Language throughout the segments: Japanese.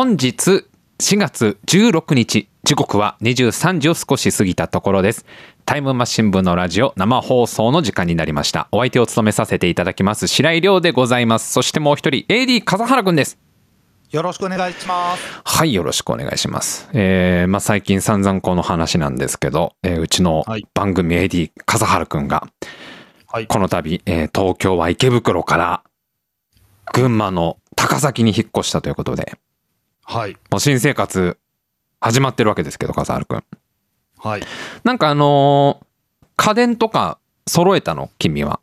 本日4月16日時刻は23時を少し過ぎたところです。タイムマシン部のラジオ生放送の時間になりました。お相手を務めさせていただきます白井亮でございます。そしてもう一人 AD 笠原くんです。よろしくお願いします。はいよろしくお願いします。えー、まあ最近散々この話なんですけど、えーうちのはい。番組 AD 笠原くんがはい。この度、えー東京は池袋から群馬の高崎に引っ越したということではい。もう新生活始まってるわけですけど笠原くんはい。なんかあのー家電とか揃えたの？君は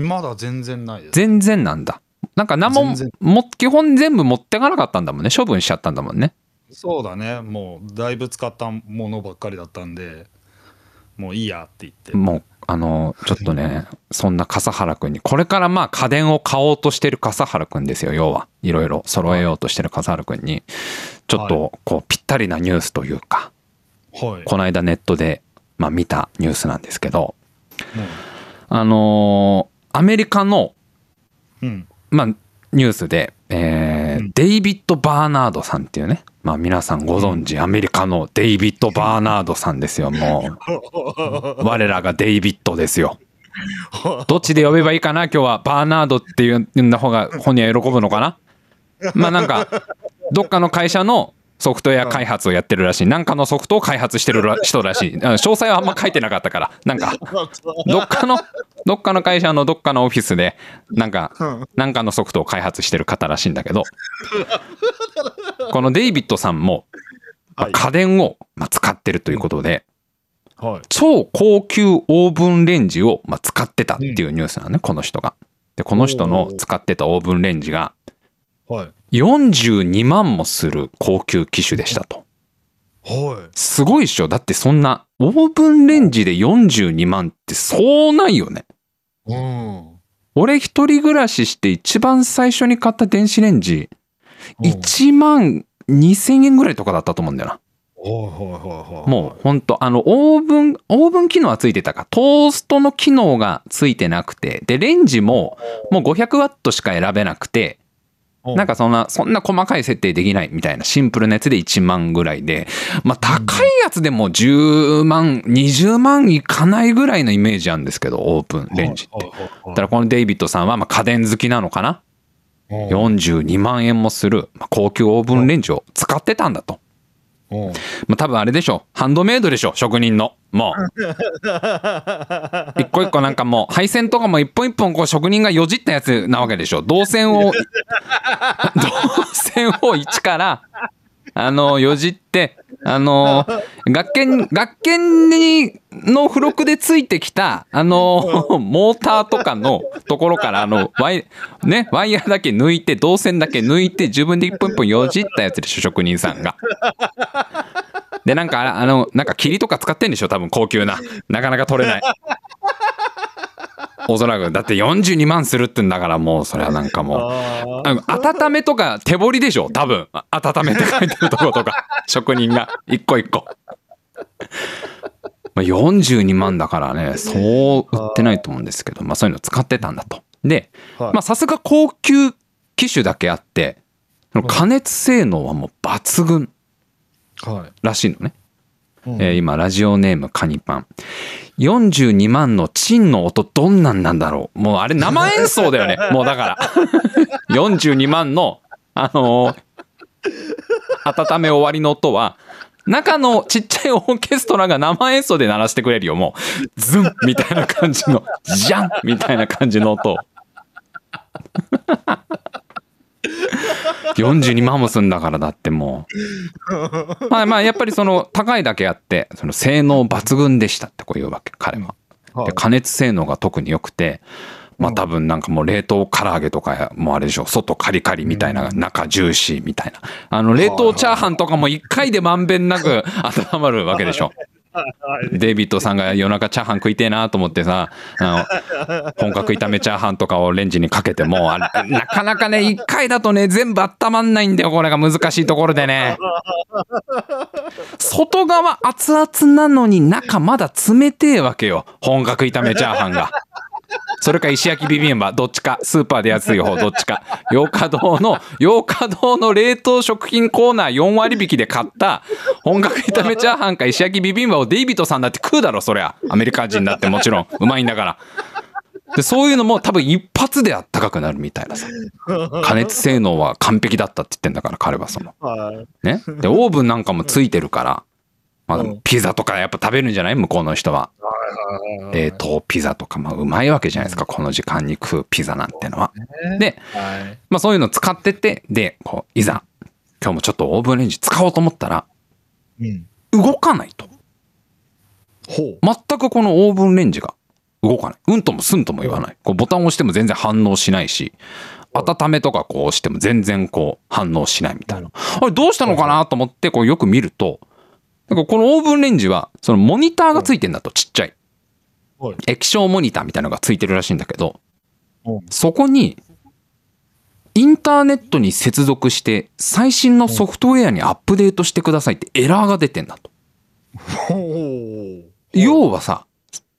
まだ全然ないです。全然なんだなんか何もも基本全部持ってかなかったんだもんね処分しちゃったんだもんねそうだね。もうだいぶ使ったものばっかりだったんで、もういいやって言って。もうあのーちょっとねそんな笠原くんに。これからまあ家電を買おうとしてる笠原くんですよ要は。いろいろ。揃えようとしてる笠原くんに。ちょっとこうぴったりなニュースというか。はい。この間ネットでまあ見たニュースなんですけど。もあのーアメリカのううん。まあ、ニュースで、えーうんデイビッド・バーナードさんっていうね、まあ、皆さんご存知、アメリカのデイビッド・バーナードさんですよ、もう。我らがデイビッドですよ。どっちで呼べばいいかな、今日は。バーナードっていうんだ方が本人は喜ぶのかな？まあなんか、どっかの会社のソフトウェア開発をやってるらしい。なんかのソフトを開発してるら 人らしい。あ詳細はあんま書いてなかったから。なんか、どっかの、どっかの会社のどっかのオフィスで、なんか、なんかのソフトを開発してる方らしいんだけど、このデイビッドさんも、まあはい家電をまあ使ってるということで、はい。超高級オーブンレンジをまあ使ってたっていうニュースなのね、この人が。で、この人の使ってたオーブンレンジがはい。42万もする高級機種でしたと。はすごいっしょだってそんな、オーブンレンジで42万ってそうないよね。うん。俺一人暮らしして一番最初に買った電子レンジ、1万2000円ぐらいとかだったと思うんだよな。もうほんと、あの、オーブン、オーブン機能はついてたか、トーストの機能がついてなくて、で、レンジももう500ワットしか選べなくて、なんかそんな、そんな細かい設定できないみたいなシンプルなやつで1万ぐらいで、まあ高いやつでも10万、20万いかないぐらいのイメージなんですけど、オーブンレンジって。だからこのデイビッドさんはまあ家電好きなのかな？うん。42万円もするまあ高級オーブンレンジを使ってたんだと。うん。まあ、多分あれでしょハンドメイドでしょ職人の。もう。一個一個なんかもう。配線とかも一本一本こう職人がよじったやつなわけでしょ。導線を、導線を一から、あの、よじって、あの、学研、学研に、の付録でついてきた、あの、モーターとかのところから、あの、ワイ、ね、ワイヤーだけ抜いて、導線だけ抜いて、自分で一本一本よじったやつでしょ、職人さんが。で、なんか、あの、なんか霧とか使ってんでしょ、多分高級な。なかなか取れない。おそらく。だって42万するってんだから、もう、それはなんかもう。温めとか手彫りでしょ？多分。あ温めって書いてるところとか。職人が。一個一個。まあ、42万だからね、そう売ってないと思うんですけど、まあそういうの使ってたんだと。で、まあさすが高級機種だけあって、加熱性能はもう抜群はいらしいのね。うんえー今、ラジオネームカニパン。42万のチンの音どんなんなんだろうもうあれ生演奏だよね。もうだから。42万の、あのー温め終わりの音は、中のちっちゃいオーケストラが生演奏で鳴らしてくれるよ。もう、ズンみたいな感じの、ジャンみたいな感じの音を。42万もすんだからだってもう。まあまあやっぱりその高いだけあってその性能抜群でしたってこういうわけ彼は。はいで加熱性能が特に良くてまあ多分なんかもう冷凍唐揚げとかもあれでしょ外カリカリみたいな中ジューシーみたいなあの冷凍チャーハンとかも一回でまんべんなく 温まるわけでしょ。デイビッドさんが夜中チャーハン食いてえなと思ってさあの本格炒めチャーハンとかをレンジにかけてもあなかなかね一回だとね全部温まんないんだよこれが難しいところでね。外側熱々なのに中まだ冷てえわけよ本格炒めチャーハンが。それか石焼きビビンバ、どっちか。スーパーで安い方、どっちか。洋華堂の、洋華堂の冷凍食品コーナー4割引きで買った本格炒めチャーハンか石焼きビビンバをデイビッドさんだって食うだろ、そりゃ。アメリカ人だってもちろん。うまいんだから。で、そういうのも多分一発であったかくなるみたいなさ。加熱性能は完璧だったって言ってんだから、彼はその。ね。で、オーブンなんかもついてるから、まあうん、ピザとかやっぱ食べるんじゃない？向こうの人は。冷凍ピザとか、まあ、うまいわけじゃないですか。この時間に食うピザなんてのは。で、はい。まあそういうの使ってて、で、こう、いざ、今日もちょっとオーブンレンジ使おうと思ったら、うん。動かないと。ほ全くこのオーブンレンジが動かない。うんともすんとも言わない。こうボタンを押しても全然反応しないし、温めとかこう押しても全然こう反応しないみたいな。あれどうしたのかな？と思ってこうよく見ると、なんかこのオーブンレンジはそのモニターがついてんだとちっちゃい。液晶モニターみたいなのがついてるらしいんだけど、うんそこにインターネットに接続して最新のソフトウェアにアップデートしてくださいってエラーが出てんだと。要はさ、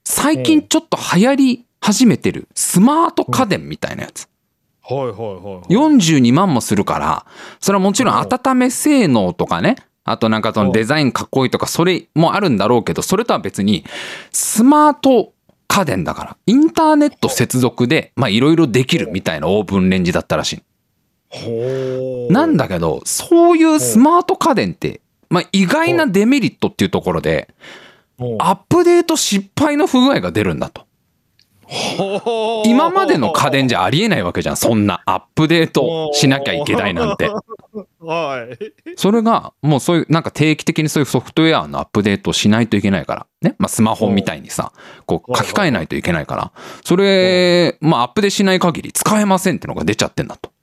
最近ちょっと流行り始めてるスマート家電みたいなやつ。はいはいはい。42万もするから、それはもちろん温め性能とかね、あとなんかそのデザインかっこいいとか、それもあるんだろうけど、それとは別に、スマート家電だから、インターネット接続で、まあいろいろできるみたいなオーブンレンジだったらしい。なんだけど、そういうスマート家電って、まあ意外なデメリットっていうところで、アップデート失敗の不具合が出るんだと。今までの家電じゃありえないわけじゃん。そんなアップデートしなきゃいけないなんて。はい。それが、もうそういう、なんか定期的にそういうソフトウェアのアップデートをしないといけないから。ね？まあスマホみたいにさ、こう書き換えないといけないから。それ、まあアップデートしない限り使えませんってのが出ちゃってんだと。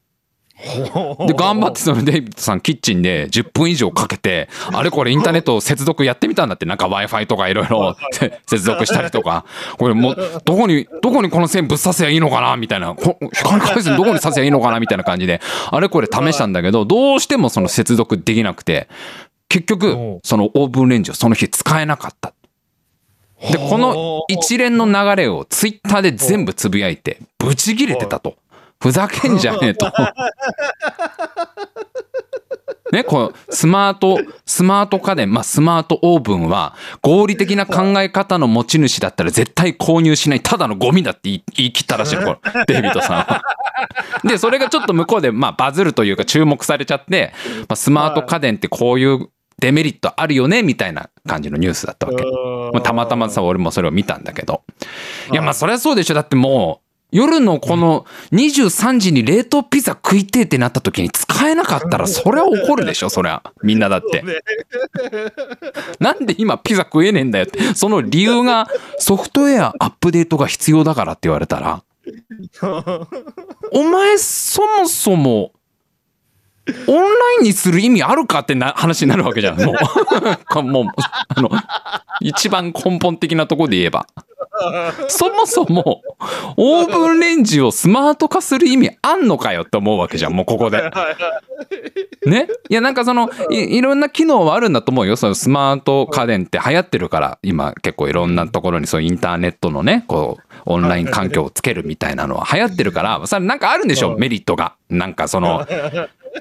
で、頑張ってそのデイビッドさんキッチンで10分以上かけて、あれこれインターネット接続やってみたんだって、なんか Wi-Fi とかいろいろ接続したりとか、これもう、どこに、どこにこの線ぶっ刺せばいいのかなみたいな、こ光回線どこに刺せばいいのかなみたいな感じで、あれこれ試したんだけど、どうしてもその接続できなくて、結局、そのオーブンレンジをその日使えなかった。で、この一連の流れをツイッターで全部つぶやいて、ブチ切れてたと。ふざけんじゃねえと。ね、このスマート、スマート家電、まあスマートオーブンは合理的な考え方の持ち主だったら絶対購入しない、ただのゴミだって言い言い切ったらしいの、これ、デイビッドさんは。で、それがちょっと向こうで、まあバズるというか注目されちゃって、まあ、スマート家電ってこういうデメリットあるよね、みたいな感じのニュースだったわけ。まあ、たまたまさ、俺もそれを見たんだけど。いや、まあ、そりゃそうでしょ。だってもう、夜のこの23時に冷凍ピザ食いてえってなった時に使えなかったら、それは怒るでしょ、そりゃ。みんなだって。なんで今ピザ食えねえんだよって。その理由がソフトウェアアップデートが必要だからって言われたら、お前そもそも、オンラインにする意味あるかってな話になるわけじゃん。もう、もう、あの、一番根本的なところで言えば。そもそも、オーブンレンジをスマート化する意味あんのかよって思うわけじゃん、もうここで。ね？いや、なんかそのい、いろんな機能はあるんだと思うよ。そのスマート家電って流行ってるから、今結構いろんなところにそうインターネットのね、こう、オンライン環境をつけるみたいなのは流行ってるから、それなんかあるんでしょ、メリットが。なんかその、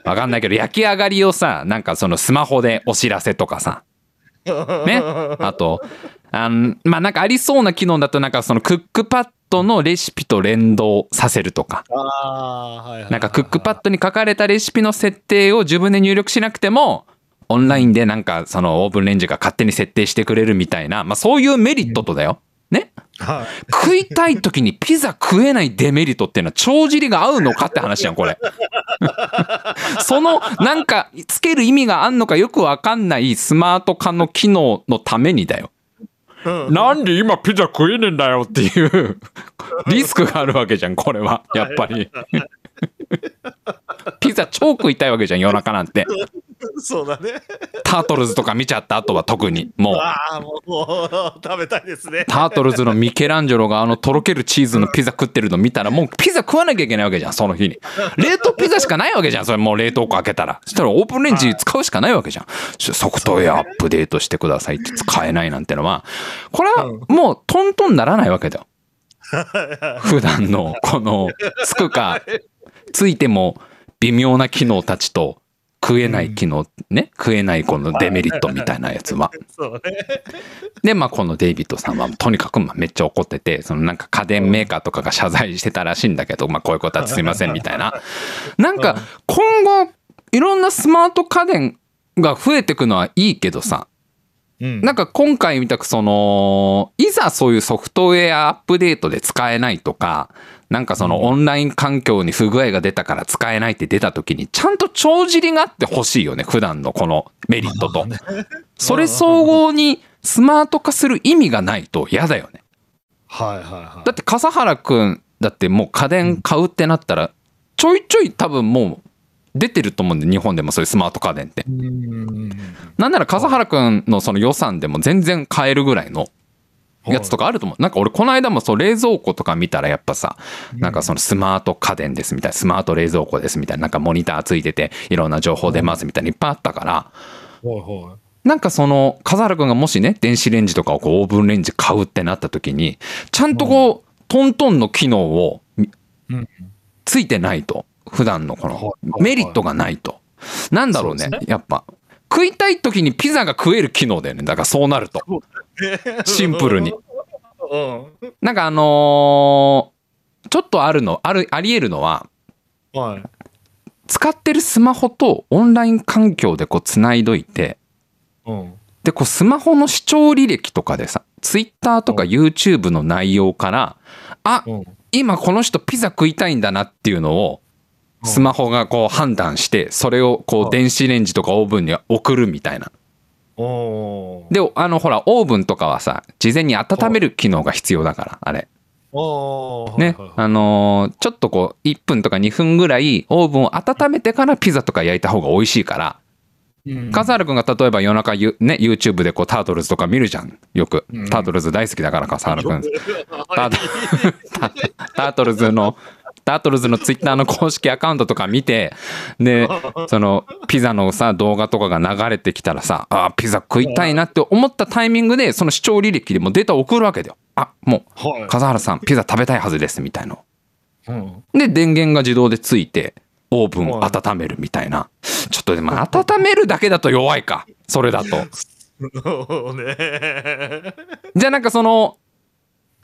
わかんないけど、焼き上がりをさ、なんかそのスマホでお知らせとかさ、ね？あと、あんまあなんかありそうな機能だと、なんかそのクックパッドのレシピと連動させるとか。あーはいはいなんかクックパッドに書かれたレシピの設定を自分で入力しなくても、オンラインでなんかそのオーブンレンジが勝手に設定してくれるみたいな、まあそういうメリットとだよ。ね？はい食いたい時にピザ食えないデメリットっていうのは帳尻が合うのかって話じゃん、これ。そのなんかつける意味があんのかよくわかんないスマート化の機能のためにだよ。なんで今ピザ食えねえんだよっていうリスクがあるわけじゃん、これは。やっぱり。ピザ超食いたいわけじゃん、夜中なんて。そうだねタートルズとか見ちゃった後は特に。もう。ああもうもう食べたいですねタートルズのミケランジェロがあのとろけるチーズのピザ食ってるの見たらもうピザ食わなきゃいけないわけじゃん、その日に。冷凍ピザしかないわけじゃん、それもう冷凍庫開けたら。そしたらオープンレンジ使うしかないわけじゃん。ソフトウェアアップデートしてくださいって使えないなんてのは、これはもうトントンならないわけだよ。普段のこのつくかついても微妙な機能たちと食えない機能ね食えないこのデメリットみたいなやつは。そうね。でまあこのデイビッドさんはとにかくまあめっちゃ怒っててそのなんか家電メーカーとかが謝罪してたらしいんだけどまあこういうことはすいませんみたいな。なんか今後いろんなスマート家電が増えてくのはいいけどさうんなんか今回みたくそのいざそういうソフトウェアアップデートで使えないとかなんかそのオンライン環境に不具合が出たから使えないって出た時にちゃんと帳尻があってほしいよね普段のこのメリットと。それ総合にスマート化する意味がないと嫌だよね。はいはいはい。だって笠原くんだってもう家電買うってなったらちょいちょい多分もう出てると思うんで日本でもそういうスマート家電って。なんなら笠原くんのその予算でも全然買えるぐらいのやつとかあると思う。なんか俺この間もそう冷蔵庫とか見たらやっぱさ、なんかそのスマート家電ですみたいな、スマート冷蔵庫ですみたいな、なんかモニターついてていろんな情報出ますみたいないっぱいあったから、なんかその笠原くんがもしね、電子レンジとかをこうオーブンレンジ買うってなった時に、ちゃんとこう、トントンの機能をついてないと、普段のこのはいメリットがないと。なんだろうねやっぱ。食いたい時にピザが食える機能だよね。だからそうなると。シンプルに。うん。なんかあのーちょっとあるの、ある、あり得るのは、はい。使ってるスマホとオンライン環境でこう繋いどいて、うん。で、こうスマホの視聴履歴とかでさ、Twitter とかうん YouTube の内容から、あ、うん。今この人ピザ食いたいんだなっていうのを、スマホがこう判断して、それをこううん。電子レンジとかオーブンに送るみたいな。で、あのほら、オーブンとかはさ、事前に温める機能が必要だから、あれ。ね。あのーちょっとこう1分とか2分ぐらいオーブンを温めてからピザとか焼いた方が美味しいから。うん。笠原君が例えば夜中ゆ、ね、YouTube でこうタートルズとか見るじゃんよく。うん。タートルズ大好きだから笠原君。タートルズのタートルズのツイッターの公式アカウントとか見てで そのピザのさ動画とかが流れてきたらさあーピザ食いたいなって思ったタイミングでその視聴履歴でもデータを送るわけだよあもうはい。笠原さんピザ食べたいはずですみたいなうん。で電源が自動でついてオーブンを温めるみたいなちょっとでも温めるだけだと弱いかそれだと。じゃあなんかその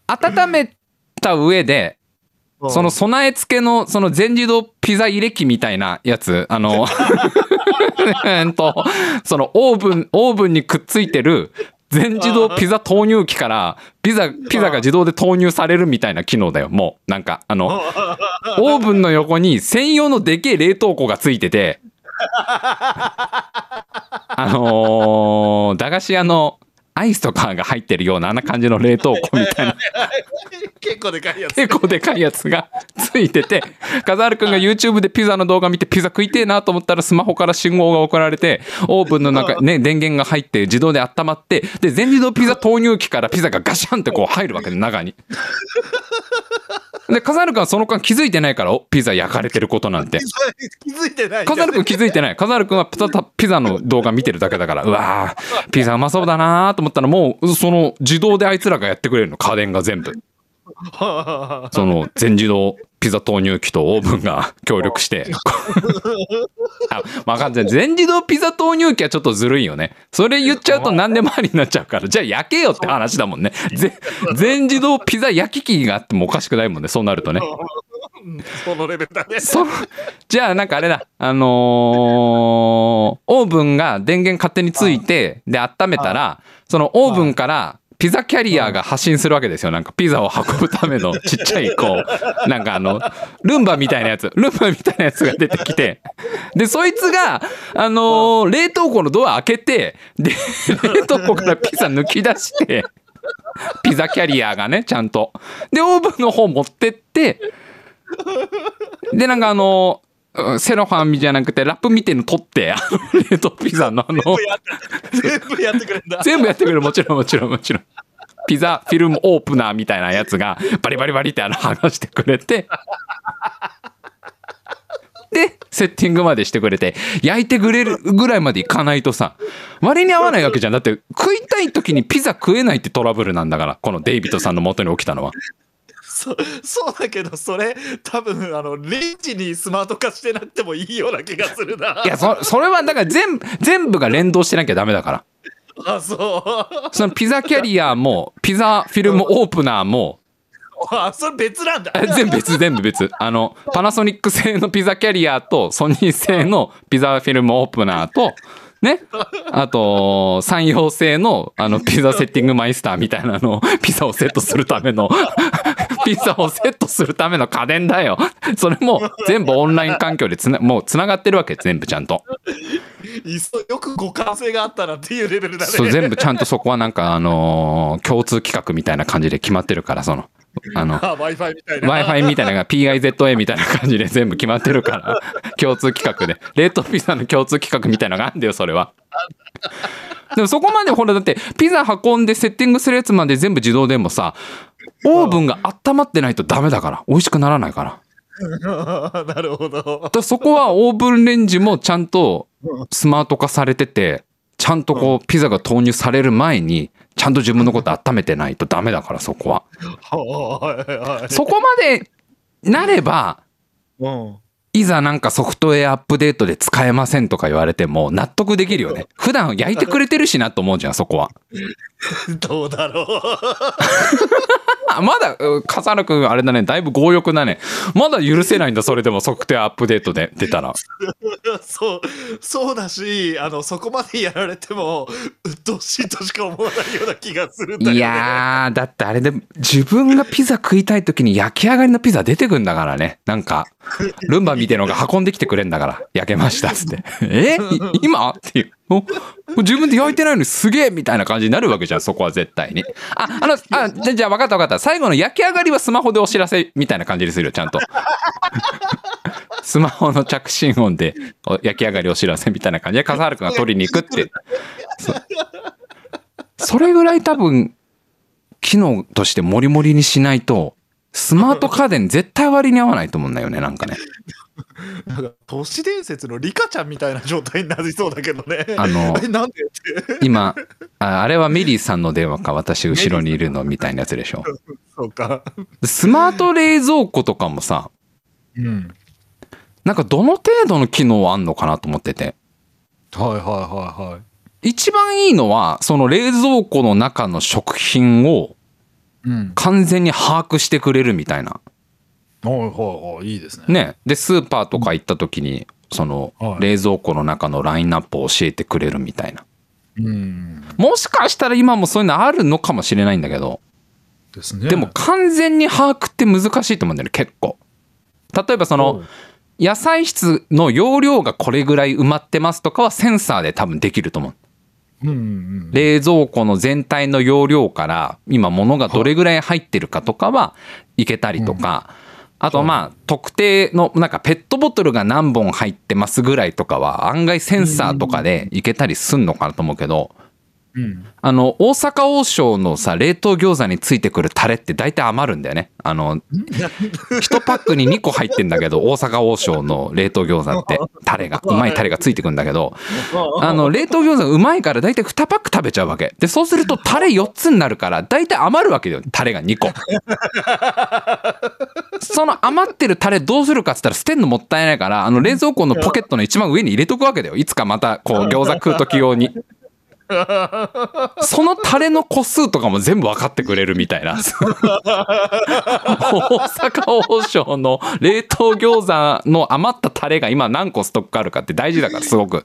温めた上でその備え付けのその全自動ピザ入れ機みたいなやつ。あのうん とそのオーブンオーブンにくっついてる全自動ピザ投入機からピザピザが自動で投入されるみたいな機能だよ。もうなんかあのオーブンの横に専用のでけえ冷凍庫がついてて。あのー駄菓子屋のアイスとかが入ってるようなあんな感じの冷凍庫みたいな 結構でかいやつ。結構でかいやつがついてて風原くんが YouTube でピザの動画見てピザ食いてえなと思ったらスマホから信号が送られてオーブンの中ね電源が入って自動で温まってで全自動ピザ投入機からピザがガシャンってこう入るわけで中に。で風原くんはその間気づいてないからおピザ焼かれてることなんて。気づいてない。風原くん気づいてない。風原くんはピザピザの動画見てるだけだから、うわーピザうまそうだなーと思ったら、もう、その自動であいつらがやってくれるの、家電が全部。は その全自動ピザ投入機とオーブンが協力して。あ、わかんない。全自動ピザ投入機はちょっとずるいよね。それ言っちゃうと何でもありになっちゃうから、じゃあ焼けよって話だもんね。ぜ全自動ピザ焼き機があってもおかしくないもんね、そうなるとね。そのレベルだね。そじゃあなんかあれだあのーオーブンが電源勝手についてで温めたらそのオーブンからピザキャリアが発信するわけですよ。なんかピザを運ぶためのちっちゃいこうなんかあのルンバみたいなやつ。ルンバみたいなやつが出てきて。でそいつがあのー冷凍庫のドア開けてで冷凍庫からピザ抜き出してピザキャリアがねちゃんと。でオーブンの方持ってって。でなんかあのうんセロファンじゃなくてラップみたいの取って。あの冷凍ピザのあの全部やってくれんだ。全部やってくれる。もちろんもちろんもちろん。ピザフィルムオープナーみたいなやつがバリバリバリってあの剥がしてくれて。でセッティングまでしてくれて。焼いてくれるぐらいまでいかないとさ割に合わないわけじゃん。だって食いたい時にピザ食えないってトラブルなんだからこのデイビッドさんの元に起きたのはそそうだけどそれ多分あのレンジにスマート化してなくてもいいような気がするな。いやそそれはだから全部全部が連動してなきゃダメだから。あそう。そのピザキャリアもピザフィルムオープナーも。あそれ別なんだ。え全部別全部別。あのパナソニック製のピザキャリアとソニー製のピザフィルムオープナーとね。あと山陽製のあのピザセッティングマイスターみたいなのをピザをセットするためのピザをセットするための家電だよ。それも全部オンライン環境でつな もうつながってるわけ全部ちゃんと。いっそよく互換性があったなっていうレベルだね。そう全部ちゃんとそこはなんかあのー共通規格みたいな感じで決まってるからその。あのあ Wi-Fi みたいな。Wi-Fi みたいなのが PIZA みたいな感じで全部決まってるから 共通規格で。冷凍ピザの共通規格みたいなのがあるんだよそれは。でもそこまでほらだってピザ運んでセッティングするやつまで全部自動でもさオーブンが温まってないとダメだから。美味しくならないから。なるほど。だそこはオーブンレンジもちゃんとスマート化されててちゃんとこうピザが投入される前にちゃんと自分のこと温めてないとダメだからそこは。そこまでなればうん。いざなんかソフトウェアアップデートで使えませんとか言われても納得できるよね。普段焼いてくれてるしなと思うじゃん、そこは。どうだろうあ まだ、う笠原くんあれだね、だいぶ強欲だね。まだ許せないんだ、それでもソフトウェアアップデートで出たら。そうそうだしあのそこまでやられても鬱陶しいとしか思わないような気がするんだよねいやー、だってあれで自分がピザ食いたい時に焼き上がりのピザ出てくんだからね。なんか、ルンバみたいのが運んできてくれんだから、焼けましたっつって。え？い今？っていう。お自分で焼いてないのにすげえみたいな感じになるわけじゃん、そこは絶対に。あ、あの、あ、じゃじゃあ分かった分かった。最後の焼き上がりはスマホでお知らせみたいな感じにするよ、ちゃんと。スマホの着信音で焼き上がりお知らせみたいな感じで、笠原くんが取りに行くって。そそれぐらい多分、機能としてモリモリにしないと、スマート家電絶対割に合わないと思うんだよね、なんかね。なんか都市伝説のリカちゃんみたいな状態になりそうだけどねあの えなんで？今、ああれはメリーさんの電話か、私後ろにいるのみたいなやつでしょ。そうかスマート冷蔵庫とかもさ、うんなんかどの程度の機能あんのかなと思ってて。はいはいはいはい一番いいのは、その冷蔵庫の中の食品をうん完全に把握してくれるみたいな。はいはいはいいいですねね。で、スーパーとか行った時に、そのはい冷蔵庫の中のラインナップを教えてくれるみたいな。うんもしかしたら今もそういうのあるのかもしれないんだけど、ですねでも完全に把握って難しいと思うんだよね、結構。例えばその、野菜室の容量がこれぐらい埋まってますとかはセンサーで多分できると思う。うんうん冷蔵庫の全体の容量から今物がどれぐらい入ってるかとかはいけたりとか、あとまあ特定のなんかペットボトルが何本入ってますぐらいとかは案外センサーとかでいけたりすんのかなと思うけど、うんあの大阪王将のさ冷凍餃子についてくるタレって大体余るんだよね。あの1パックに2個入ってんだけど大阪王将の冷凍餃子ってタレが うまいタレがついてくんだけどあ。の冷凍餃子うまいから大体2パック食べちゃうわけ。でそうするとタレ4つになるから大体余るわけよタレが2個。その余ってるタレどうするかっつったら捨てんのもったいないからあの冷蔵庫のポケットの一番上に入れとくわけだよ。いつかまたこう餃子食う時用に そのタレの個数とかも全部分かってくれるみたいな。大阪王将の冷凍餃子の余ったタレが今何個ストックあるかって大事だから、すごく。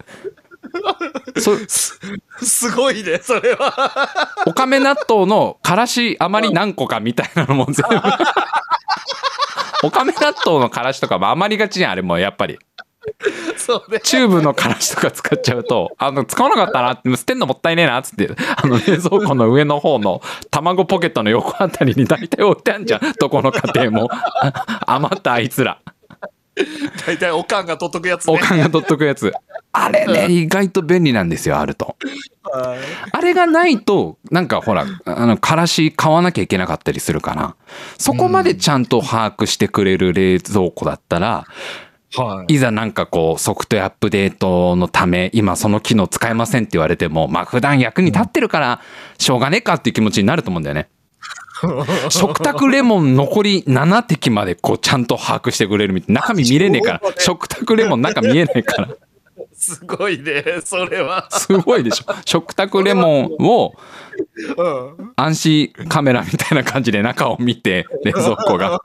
そすごいねそれはおかめ納豆のからし余り何個かみたいなのも全部。おかめ納豆のからしとかも余りがちじゃん、あれもやっぱり。そうねチューブのからしとか使っちゃうと、あの、使わなかったなって、捨てんのもったいねえなっつって、あの、冷蔵庫の上の方の卵ポケットの横あたりに大体置いてあるじゃん。どこの家庭も。余ったあいつら。大体おかんが取っとくやつねおかんが取っとくやつ。あれね、意外と便利なんですよ、あると。はいあれがないと、なんかほら、あの、からし買わなきゃいけなかったりするから、そこまでちゃんと把握してくれる冷蔵庫だったら、はいいざなんかこうソフトアアップデートのため今その機能使えませんって言われてもまあ普段役に立ってるからしょうがねえかっていう気持ちになると思うんだよね。食卓レモン残り7滴までこうちゃんと把握してくれるみたいな。中身見れねえから。食卓レモン中見えないから。すごいね、それは。すごいでしょ。食卓レモンをうん暗視カメラみたいな感じで中を見て、冷蔵庫が。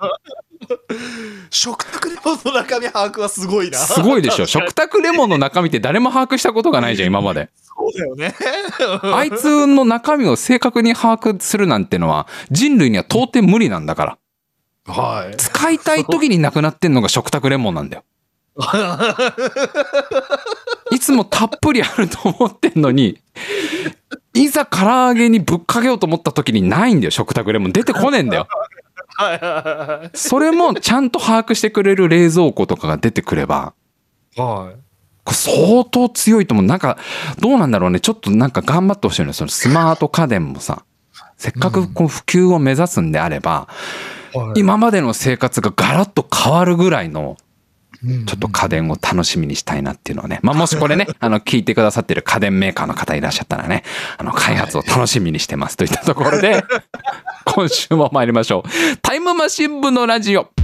食卓レモンの中身把握はすごいな。すごいでしょ。食卓レモンの中身って誰も把握したことがないじゃん、今まで。そうだよね。あいつの中身を正確に把握するなんてのは人類には到底無理なんだから。はい。使いたい時になくなってんのが食卓レモンなんだよ。いつもたっぷりあると思ってんのに、いざ唐揚げにぶっかけようと思った時にないんだよ、食卓レモン。出てこねえんだよ。はいはいはいそれもちゃんと把握してくれる冷蔵庫とかが出てくれば、はい。これ相当強いと思う。なんか、どうなんだろうね。ちょっとなんか頑張ってほしいのよ。そのスマート家電もさ、せっかくこう普及を目指すんであれば、はい今までの生活がガラッと変わるぐらいの、うんちょっと家電を楽しみにしたいなっていうのはね。まあ、もしこれね、あの、聞いてくださってる家電メーカーの方いらっしゃったらね、あの、開発を楽しみにしてますといったところで、今週も参りましょう。タイムマシン部のラジオ。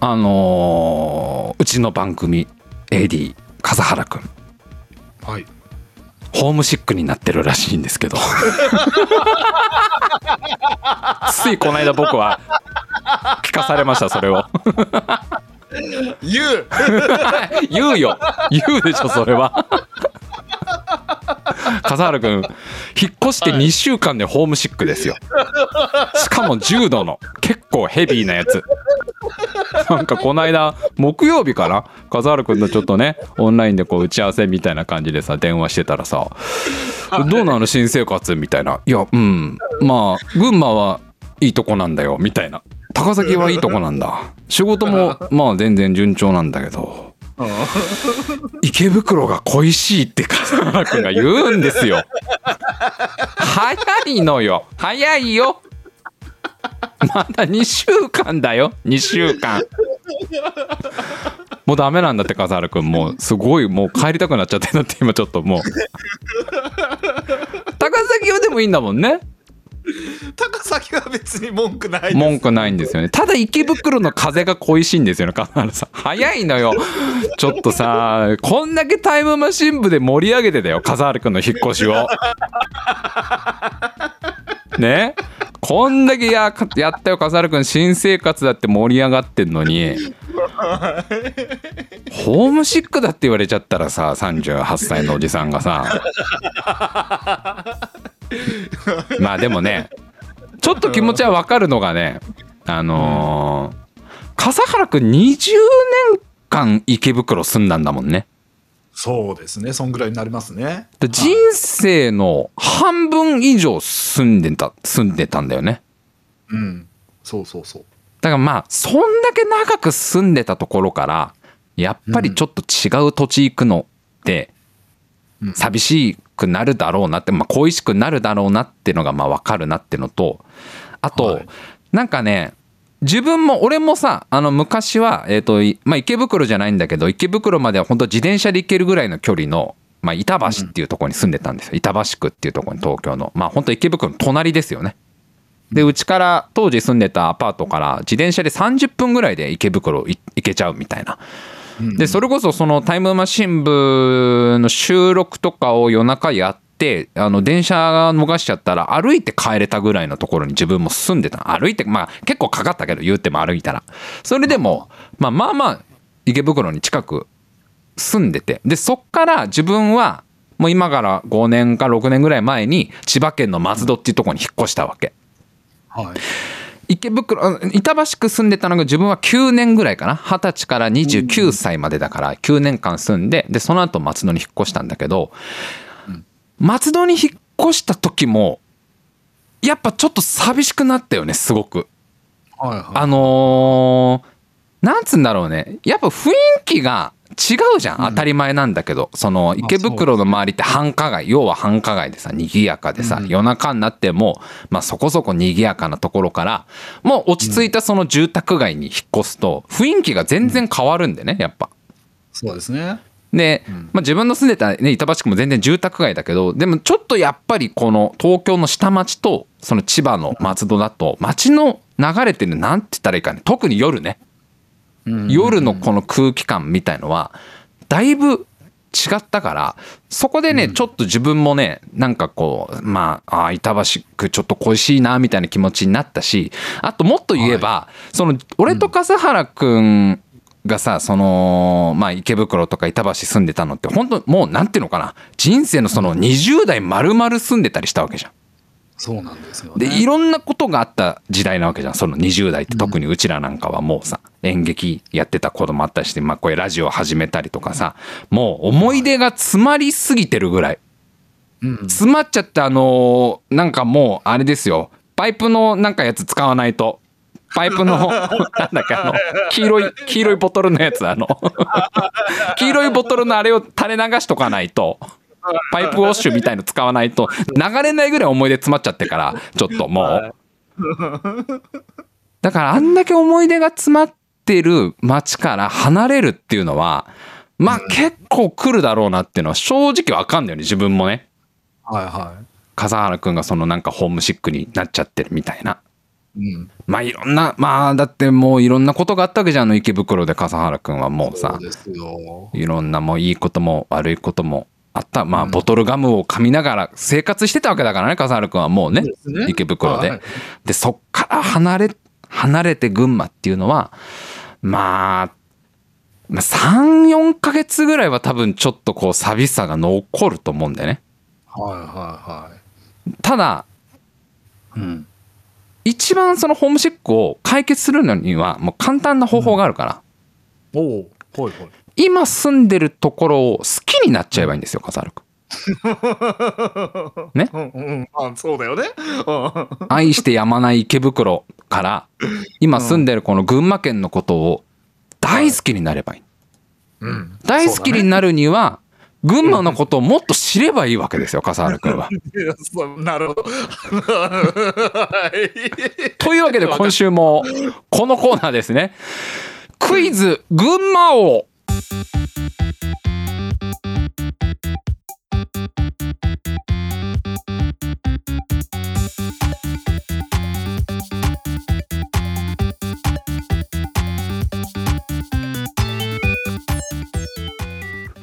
あのーうちの番組 AD 笠原くんはい。ホームシックになってるらしいんですけど。ついこの間僕は聞かされましたそれを。言う。言うよ。言うでしょそれは。笠原くん引っ越して2週間でホームシックですよ。しかも重度の結構ヘビーなやつなんかこの間木曜日かな笠原くんとちょっとねオンラインでこう打ち合わせみたいな感じでさ電話してたらさ「どうなの新生活」みたいな「いやうんまあ群馬はいいとこなんだよ」みたいな「高崎はいいとこなんだ仕事もまあ全然順調なんだけど」池袋が恋しいって笠原くんが言うんですよ。早いのよ。早いよ。まだ2週間だよ。2週間。もうダメなんだって笠原くんもうすごいもう帰りたくなっちゃってんだって今ちょっともう。高崎はでもいいんだもんね。高崎は別に文句ない。文句ないんですよね。ただ池袋の風が恋しいんですよね、笠原さん。早いのよ。ちょっとさ、こんだけタイムマシン部で盛り上げてたよ、笠原くんの引っ越しを。ね？こんだけややったよ、笠原くん。新生活だって盛り上がってんのに。ホームシックだって言われちゃったらさ、38歳のおじさんがさ。まあでもね、ちょっと気持ちはわかるのがね、あのー笠原くん20年間池袋住んだんだもんね。そうですね。そんぐらいになりますね。で人生の半分以上住んでた、住んでたんだよね。うん。そうそうそう。だからまあ、そんだけ長く住んでたところから、やっぱりちょっと違う土地行くのって、うん寂しくなるだろうなって、まあ、恋しくなるだろうなっていうのがまあ分かるなっていうのと、あと、はいなんかね、自分も、俺もさ、あの、昔は、えっ、と、いまあ、池袋じゃないんだけど、池袋までは本当自転車で行けるぐらいの距離の、まあ、板橋っていうところに住んでたんですよ。板橋区っていうところに東京の。まあ、本当池袋の隣ですよね。で、うちから、当時住んでたアパートから、自転車で30分ぐらいで池袋い行けちゃうみたいな。うんで、それこそそのタイムマシン部の収録とかを夜中やって、あの、電車逃しちゃったら歩いて帰れたぐらいのところに自分も住んでた。歩いて、まあ結構かかったけど、言っても歩いたら。それでも、まあまあまあ、池袋に近く住んでて。で、そっから自分は、もう今から5年か6年ぐらい前に千葉県の松戸っていうところに引っ越したわけ。はい。池袋あ板橋区住んでたのが自分は9年ぐらいかな二十歳から29歳までだから9年間住んででその後松戸に引っ越したんだけど松戸に引っ越した時もやっぱちょっと寂しくなったよねすごく。はいはい。あのーなんつうんだろうねやっぱ雰囲気が違うじゃん、当たり前なんだけどその池袋の周りって繁華街要は繁華街でさ賑やかでさ、うん夜中になっても、まあ、そこそこ賑やかなところからもう落ち着いたその住宅街に引っ越すと雰囲気が全然変わるんでねやっぱ。そうですね。で、ん。まあ、自分の住んでた、ね、板橋区も全然住宅街だけどでもちょっとやっぱりこの東京の下町とその千葉の松戸だと街の流れてるなんて言ったらいいかね。特に夜ね。夜のこの空気感みたいのはだいぶ違ったからそこでね、ちょっと自分もねなんかこうまああー板橋区ちょっと恋しいなみたいな気持ちになったしあともっと言えば、その俺と笠原くんがさそのまあ池袋とか板橋住んでたのって本当もうなんていうのかな。人生のその20代丸々住んでたりしたわけじゃん。そうなんですよ、ね。でいろんなことがあった時代なわけじゃん。その20代って特にうちらなんかはもうさ演劇やってた子供あったりして、まあ、こういうラジオ始めたりとかさもう思い出が詰まりすぎてるぐらい。うん。詰まっちゃってあのーなんかもうあれですよ。パイプのなんかやつ使わないとパイプの なんだっけあの黄色い黄色いボトルのやつあの。黄色いボトルのあれを垂れ流しとかないとパイプウォッシュみたいの使わないと流れないぐらい思い出詰まっちゃってからちょっともう。だからあんだけ思い出が詰まってる街から離れるっていうのはまあ結構来るだろうなっていうのは正直わかんないよね自分もね。はいは笠原くんがそのなんかホームシックになっちゃってるみたいな。い。うん。まあいろんなまあだってもういろんなことがあったわけじゃんあの池袋で笠原くんはもうさそうですよ。いろんなもういいことも悪いこともあったまあうんボトルガムを噛みながら生活してたわけだからね笠原くんはもうねね池袋で。はいでそっから離れ離れて群馬っていうのはまあまあ34ヶ月ぐらいは多分ちょっとこう寂しさが残ると思うんだよね。はいはいはただい。うん。一番そのホームシックを解決するのにはもう簡単な方法があるから、おお。はいはい。今住んでるところを好きになっちゃえばいいんですよ笠原君 ね？うんうん。あ、そうだよね。うん愛してやまない池袋から今住んでるこの群馬県のことを大好きになればいいうん。大好きになるには群馬のことをもっと知ればいいわけですよ笠原君は。なるほど。はい。というわけで今週もこのコーナーですねクイズ群馬王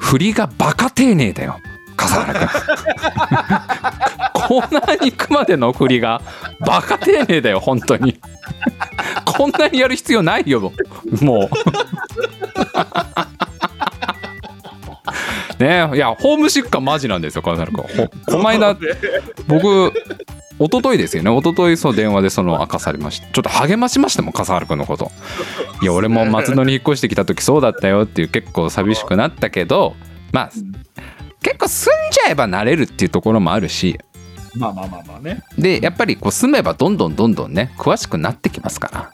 振りがバカ丁寧だよ。笠原君。コーナーに行くまでの振りがバカ丁寧だよ本当に。こんなにやる必要ないよもう。ねいやホームシックはマジなんですよ笠原君。ほこの間僕一昨日ですよね。一昨日そう電話でその明かされました。ちょっと励ましましたもん笠原君のこと。いや俺も松戸に引っ越してきた時そうだったよっていう結構寂しくなったけどまあ結構住んじゃえば慣れるっていうところもあるし。まあまあまあまあね。でやっぱりこう住めばどんどんどんどんね詳しくなってきますから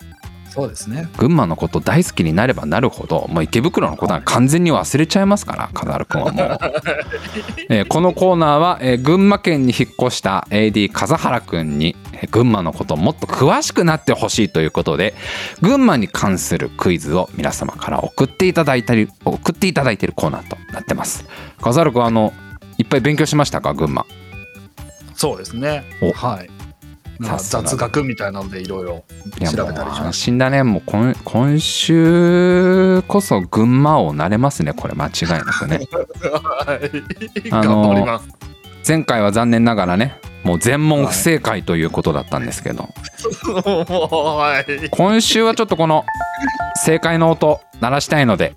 そうですね。群馬のこと大好きになればなるほどもう池袋のことは完全に忘れちゃいますから金原君はもう、えーこのコーナーは、えー群馬県に引っ越した AD 風原君にえー群馬のことをもっと詳しくなってほしいということで群馬に関するクイズを皆様から送っていただいたり送っていただいているコーナーとなってます風原君あのいっぱい勉強しましたか群馬？そうですねお。はい。なんかさすが雑学みたいなのでいろいろ調べたりしまし心だねもう今今週こそ群馬王なれますねこれ間違いなくねた。はい。あのー頑張ります。前回は残念ながらねもう全問不正解ということだったんですけど、はい。今週はちょっとこの正解の音鳴らしたいので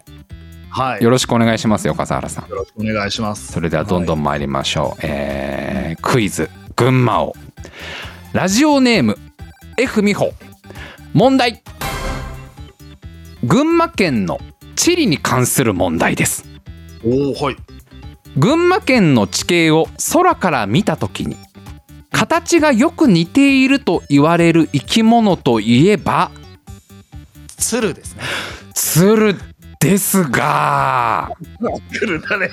はい。よろしくお願いしますよ笠原さんよろしくお願いします。それではどんどん参りましょう、えークイズ群馬王ラジオネーム F 美穂問題群馬県の地理に関する問題ですおおはい。群馬県の地形を空から見た時に形がよく似ていると言われる生き物といえば鶴ですね。鶴ですが。来るんだね。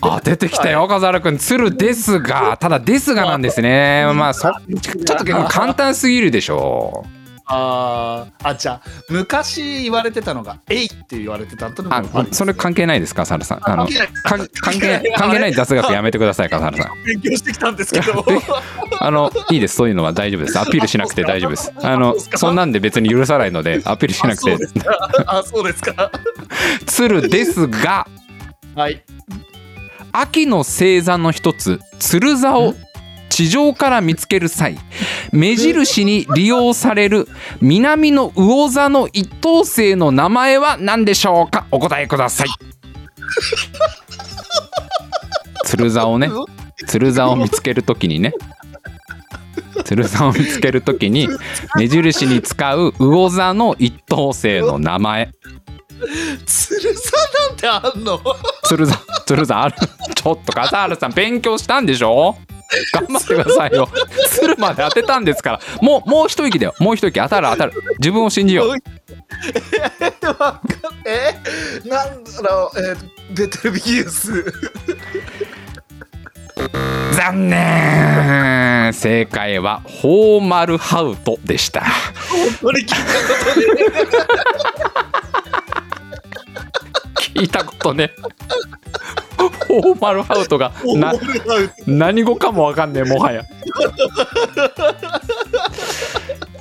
あ出てきたよ笠原くん。鶴ですが。ただですがなんですね。まあそちょっと結構簡単すぎるでしょあーあ、じゃあ、昔言われてたのが、えいって言われてたとあそれ関係ないですか笠原さん。あの関係ないか関係ない。雑学やめてください笠原さん。勉強してきたんですけど。も。あのいいです。そういうのは大丈夫です。アピールしなくて大丈夫です。あのそんなんで別に許さないのでアピールしなくて。あ、そうですか。鶴ですがはい。秋の星座の一つ鶴座を地上から見つける際目印に利用される南の魚座の一等星の名前は何でしょうか？お答えください。鶴座をね鶴座を見つけるときにね鶴座を見つけるときに目印に使う魚座の一等星の名前。鶴さなんてあんの？鶴座鶴座ある。ちょっと笠原さん勉強したんでしょ？頑張ってくださいよ。鶴まで当てたんですから。もうもう一息だよ。もう一息。当たる当たる。自分を信じよう。えわかんえなんだろう、えー、ベテルビギウス。残念。正解はホーマルハウトでした。本当に聞いたことで。聞いたことね。ホーマルハウトがな何語かもわかんねえもはや。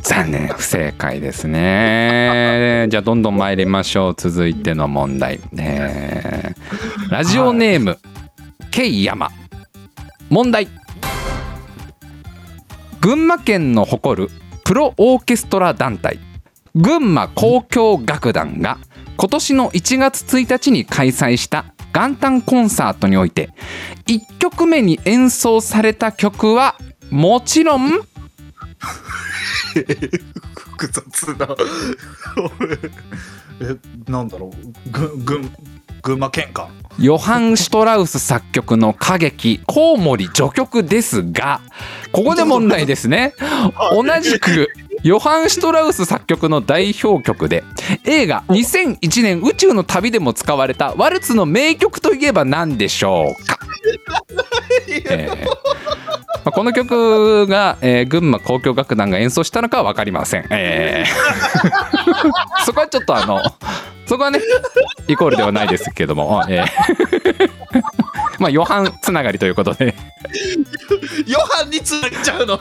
残念不正解ですね。じゃあどんどん参りましょう。続いての問題、えーラジオネーム、ケイヤマ。問題。群馬県の誇るプロオーケストラ団体群馬交響楽団が今年の1月1日に開催した元旦コンサートにおいて1曲目に演奏された曲はもちろん複雑な。え、なんだろう。群馬県か。ヨハン・シュトラウス作曲の歌劇「コウモリ序曲」ですがここで問題ですね。同じくヨハン・シュトラウス作曲の代表曲で映画2001年宇宙の旅でも使われたワルツの名曲といえば何でしょうか、えーまあこの曲が、えー群馬交響楽団が演奏したのかは分かりません、えー。そこはちょっとあのそこはねイコールではないですけども、えー。まあヨハンつながりということで。ヨハンにつなげちゃうの？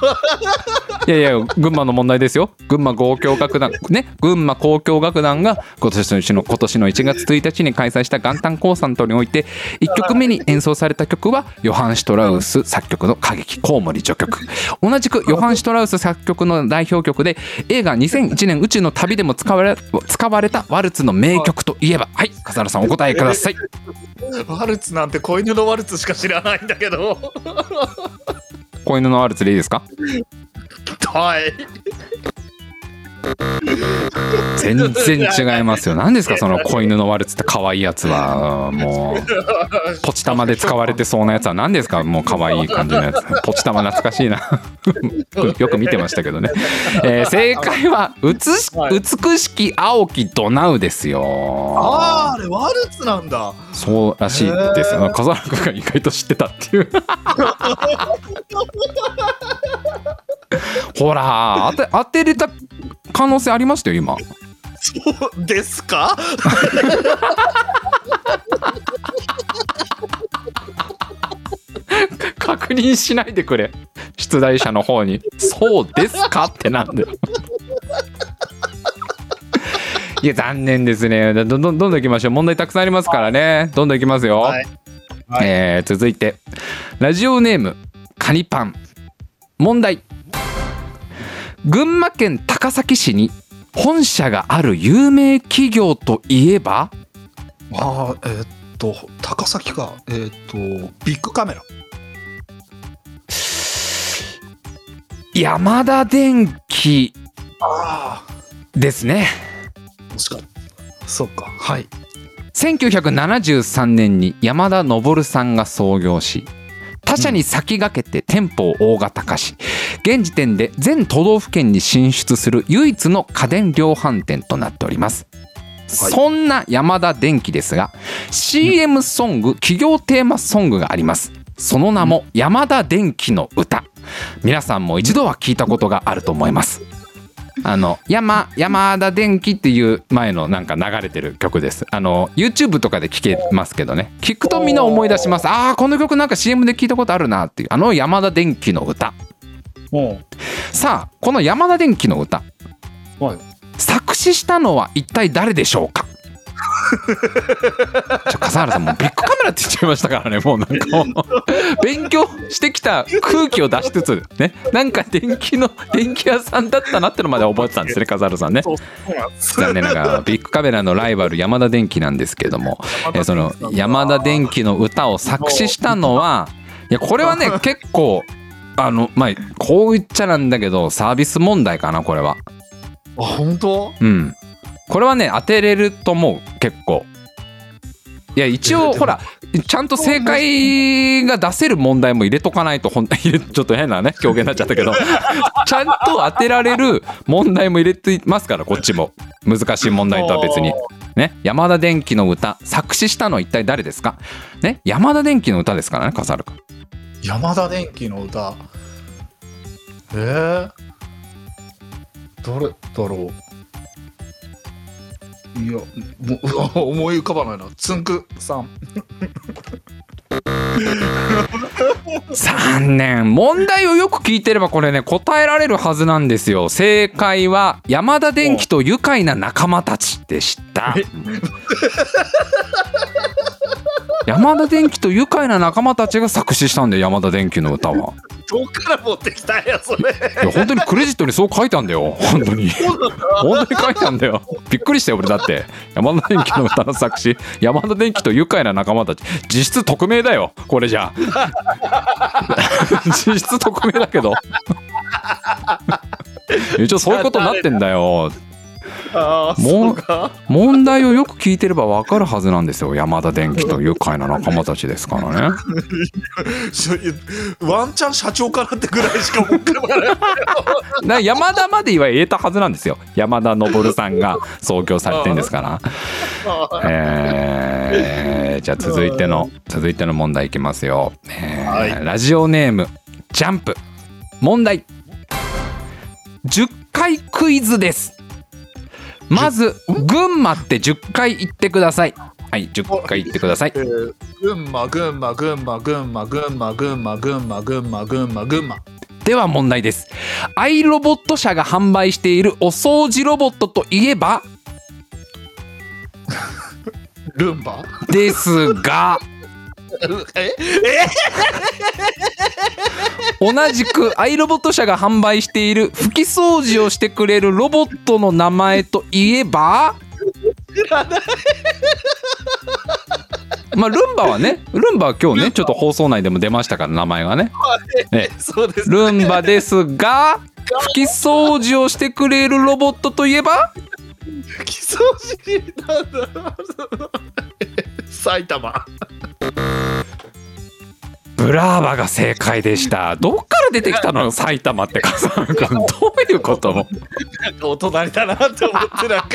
いやいや群馬の問題ですよ群馬交響楽団ね群馬交響楽団が今年の今年の1月1日に開催した元旦コンサートにおいて1曲目に演奏された曲はヨハン・シュトラウス作曲の歌劇「コウモリ序曲」同じくヨハン・シュトラウス作曲の代表曲で映画2001年宇宙の旅でも使われ使われたワルツの名曲といえばはい笠原さんお答えくださいワルツなんて子犬のワルツしか知らないんだけど。子犬のワルツでいいですか？はい。全然違いますよ。何ですかその子犬のワルツって可愛いやつは。う んもうポチ玉で使われてそうなやつは。何ですかもう可愛い感じのやつ。ポチ玉懐かしいな。よく見てましたけどね、えー正解はうつしはい。美しき青きドナウですよ。ああ、あれワルツなんだ。そうらしいです。よ風原君が意外と知ってたっていう ほら当て当てれた可能性ありましたよ今。そうですか？確認しないでくれ。出題者の方に「そうですか?」ってなんだよ。いや残念ですね。どんどんどんどんいきましょう。問題たくさんありますからね。どんどんいきますよ、はい。はい。えー続いて。ラジオネームカニパン。問題群馬県高崎市に本社がある有名企業といえば？ああ、えーっと、高崎か。えーっと、ビッグカメラ。山田電機ですね確かそうか。はい。1973年に山田昇さんが創業し他社に先駆けて店舗を大型化し現時点で全都道府県に進出する唯一の家電量販店となっております。そんな山田電機ですが CM ソング企業テーマソングがあります。その名も山田電機の歌。皆さんも一度は聞いたことがあると思いますあの山山田電機っていう前のなんか流れてる曲です。あの YouTube とかで聴けますけどね。聞くとみんな思い出します。ああこの曲なんか CM で聞いたことあるなっていう。あの山田電機の歌。もさあこの山田電機の歌。うはい。作詞したのは一体誰でしょうか？ちょ笠原さんもうビッグカメラって言っちゃいましたからねもうなんかもう。勉強してきた空気を出しつつね。なんか電気の電気屋さんだったなってのまで覚えてたんですね笠原さんね。残念ながらビッグカメラのライバル山田電機なんですけれども、えーその山田電機の歌を作詞したのはいやこれはね結構あのまあこう言っちゃなんだけどサービス問題かなこれは。あ本当？うんこれはね当てれると思う結構。いや一応ほらちゃんと正解が出せる問題も入れとかないとほん ちょっと変なね表現になっちゃったけど。ちゃんと当てられる問題も入れてますからこっちも。難しい問題とは別に。ね山田電機の歌作詞したのは一体誰ですか？ね山田電機の歌ですからね笠原君。山田電機の歌。えー、誰だろう？いやもう思い浮かばないな。つんくさん。残念問題をよく聞いてればこれね答えられるはずなんですよ。正解は山田電機と愉快な仲間たちでした。山田電機と愉快な仲間たちが作詞したんで山田電機の歌はどっから持ってきたんやそれ。いや本当にクレジットにそう書いたんだよ。本当に。本当に書いたんだよ。びっくりしたよ俺だって。山田電機の歌の作詞。山田電機と愉快な仲間たち。実質匿名だよこれじゃ。実質匿名だけど。一応そういうことになってんだよも問題をよく聞いてればわかるはずなんですよ。山田電機と愉快な仲間たちですからね。し ワンチャン社長かなってぐらいしか思ってないな山田までは言えたはずなんですよ。山田昇さんが創業されてんですから。えーじゃあ続いての続いての問題いきますよ、えーはいラジオネームジャンプ。問題。10回クイズですまず群馬って10回言ってください。はい10回言ってください。えー群馬群馬群馬群馬群馬群馬群馬群馬群馬群馬。では問題です。アイロボット社が販売しているお掃除ロボットといえば？ルンバ？ですがえ 同じくアイロボット社が販売している拭き掃除をしてくれるロボットの名前といえばまあルンバはねルンバは今日ねちょっと放送内でも出ましたから名前がね。えそうですルンバですが拭き掃除をしてくれるロボットといえば基礎知りなんだ埼玉ブラーバが正解でした。どっから出てきたの埼玉って笠原君どういうこと？もお隣だなって思ってなんか。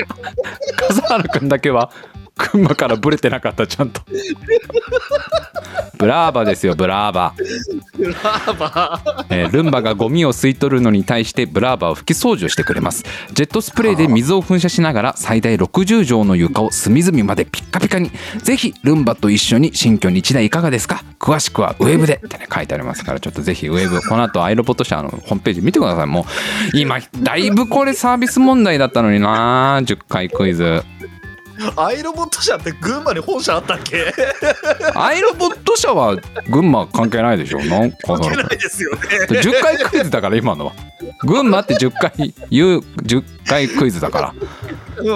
笠原君だけは群馬からブレてなかったちゃんと。ブラーバですよブラーバ。ラーバー。えールンバがゴミを吸い取るのに対してブラーバは拭き掃除をしてくれます。ジェットスプレーで水を噴射しながら最大60畳の床を隅々までピッカピカに。ぜひルンバと一緒に新居に1台いかがですか？詳しくはウェブで。ってね書いてありますからちょっとぜひウェブ。この後アイロボット社のホームページ見てください。もう今だいぶこれサービス問題だったのにな。10回クイズアイロボット社って群馬に本社あったっけ？アイロボット社は群馬関係ないでしょなんか関係ないですよね。10回クイズだから今のは。群馬って10回言う10回クイズだから。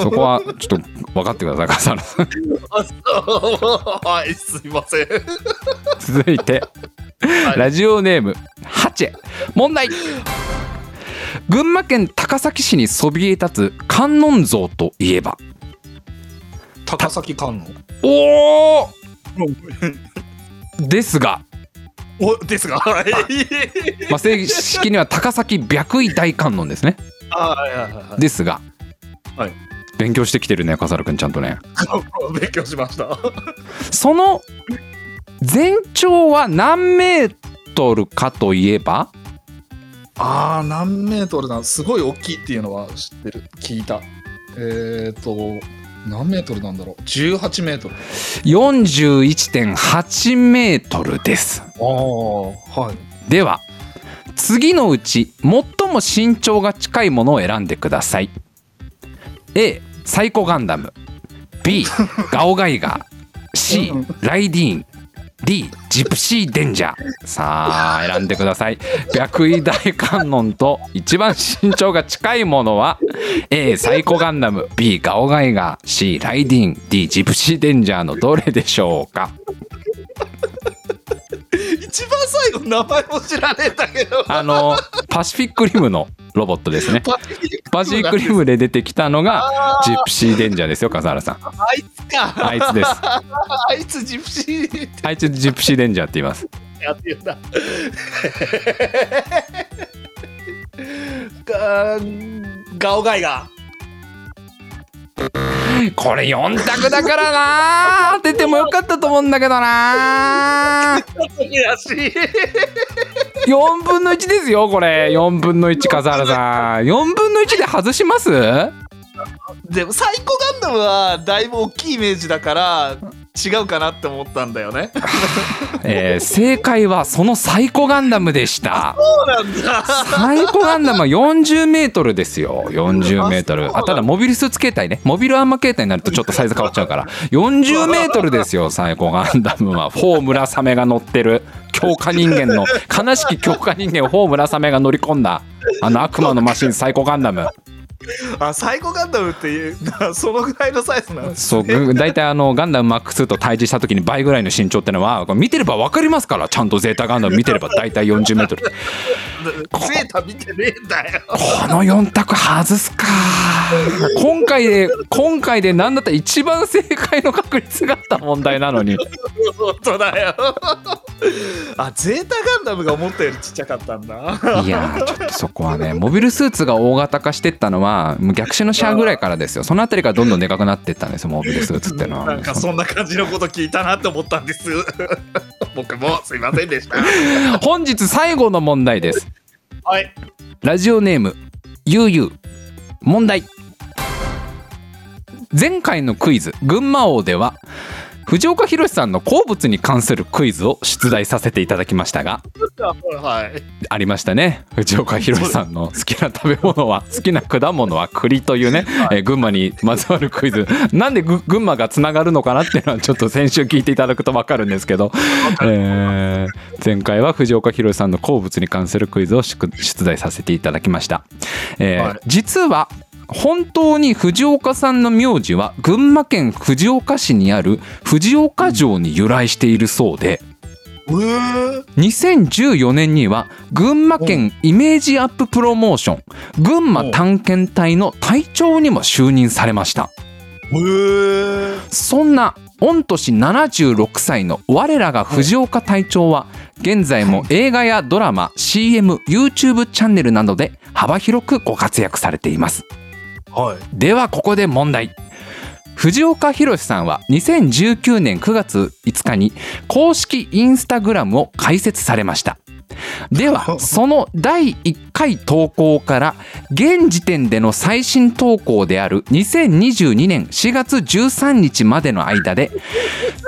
そこはちょっと分かってください笠原さん。はいすいません。続いて。い。ラジオネームハチ。ェ問題。群馬県高崎市にそびえ立つ観音像といえば？高崎観おお ですが、音おですが。はい。まあ、正式には高崎白衣大観音ですね。あはいはいはいですが、はい。勉強してきてるね笠原くんちゃんとね。勉強しました。その全長は何メートルかといえば？あー何メートルなんすごい大きいっていうのは知ってる。聞いた。えっ、ー、と何メートルなんだろう？18メートル。41.8メートルです。ああはい。では次のうち最も身長が近いものを選んでください。A サイコガンダム。B ガオガイガー。C ライディーン D ジプシーデンジャー。さあ選んでください。白衣大観音と一番身長が近いものは A サイコガンダム。B ガオガイガー。C ライディーン。D ジプシーデンジャーのどれでしょうか？一番最後名前も知らねえんだけど。あのパシフィックリムのロボットですね。パシフィックリムで出てきたのがジプシーデンジャーです。よ笠原さん。あいつか。あいつです。あいつジプシーあいつジプシーデンジャーって言います。やってるんだガガオガイガこれ4択だからな。当ててもよかったと思うんだけどな。悔しい4分の1ですよこれ。4分の1笠原さん。4分の1で外します？でもサイコガンダムはだいぶ大きいイメージだから違うかなって思ったんだよね。えー正解はそのサイコガンダムでした。そうなんだ。サイコガンダムは40メートルですよ。40メートル。あただモビルスーツ形態ね。モビルアーマー形態になるとちょっとサイズ変わっちゃうから。40メートルですよサイコガンダムは。フォウ・ムラサメが乗ってる。強化人間の。悲しき強化人間をフォウ・ムラサメが乗り込んだ。あの悪魔のマシンサイコガンダム あサイコガンダムっていうなそのぐらいのサイズなんですそうぐ大体あのガンダムマークツーと対峙した時に倍ぐらいの身長ってのはこれ見てれば分かりますからちゃんとゼータガンダム見てれば 大体40メートル。ゼータ見てねえんだよ。この4択外すか。今回で今回で何だったら一番正解の確率があった問題なのに。本当だよ。あゼータガンダムが思ったよりちっちゃかったんだ。いやーちょっとそこはねモビルスーツが大型化してったのはもう逆襲のシャアぐらいからですよ。そのあたりからどんどんでかくなってったんですよモビルスーツっていうのは。なんかそんな感じのこと聞いたなって思ったんです。僕もすいませんでした。本日最後の問題です。はい。ラジオネームゆうゆう。問題。前回のクイズ群馬王では藤岡弘さんの好物に関するクイズを出題させていただきましたがはいありましたね。藤岡弘さんの好きな食べ物は好きな果物は栗というね、えー群馬にまつわるクイズ。なんでぐ群馬がつながるのかなっていうのはちょっと先週聞いていただくと分かるんですけど、えー前回は藤岡弘さんの好物に関するクイズを出出題させていただきました、えーはい。実は本当に藤岡さんの名字は群馬県藤岡市にある藤岡城に由来しているそうで、えー、2014年には群馬県イメージアッププロモーション群馬探検隊の隊長にも就任されました。えー、そんな御年76歳の我らが藤岡隊長は現在も映画やドラマ CMYouTube チャンネルなどで幅広くご活躍されています。はい。ではここで問題。藤岡弘さんは2019年9月5日に公式インスタグラムを開設されました。では その第1回投稿から現時点での最新投稿である2022年4月13日までの間で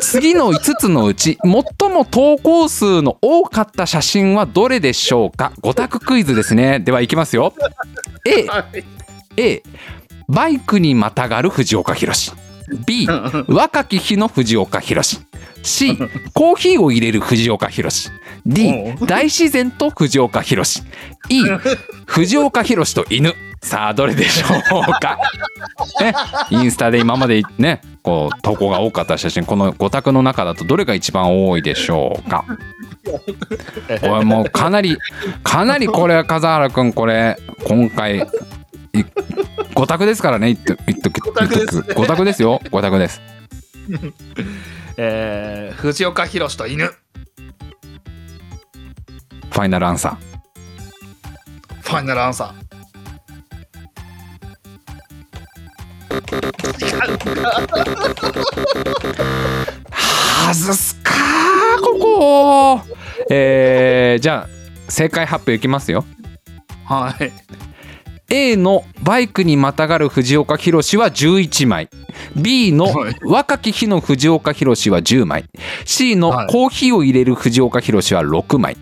次の5つのうち最も投稿数の多かった写真はどれでしょうか？5択クイズですね。ではいきますよ。A A バイクにまたがる藤岡弘。B 若き日の藤岡弘。C コーヒーを入れる藤岡弘。D 大自然と藤岡弘。E 藤岡弘と犬。さあどれでしょうか、ね、インスタで今までねこう投稿が多かった写真。この5択の中だとどれが一番多いでしょうか？これもうかなりかなりこれ風原くんこれ今回い5択ですからね言っと言っとく五択ですね。5択ですよ。5択です。えー、藤岡弘と犬。フファイナルアンサー。ァイナルアンサー。外すかーここ。えー、じゃあ正解発表いきますよ。はい A のバイクにまたがる藤岡弘は11枚。B のはい。若き日の藤岡弘は10枚。C のはい。コーヒーを入れる藤岡弘は6枚、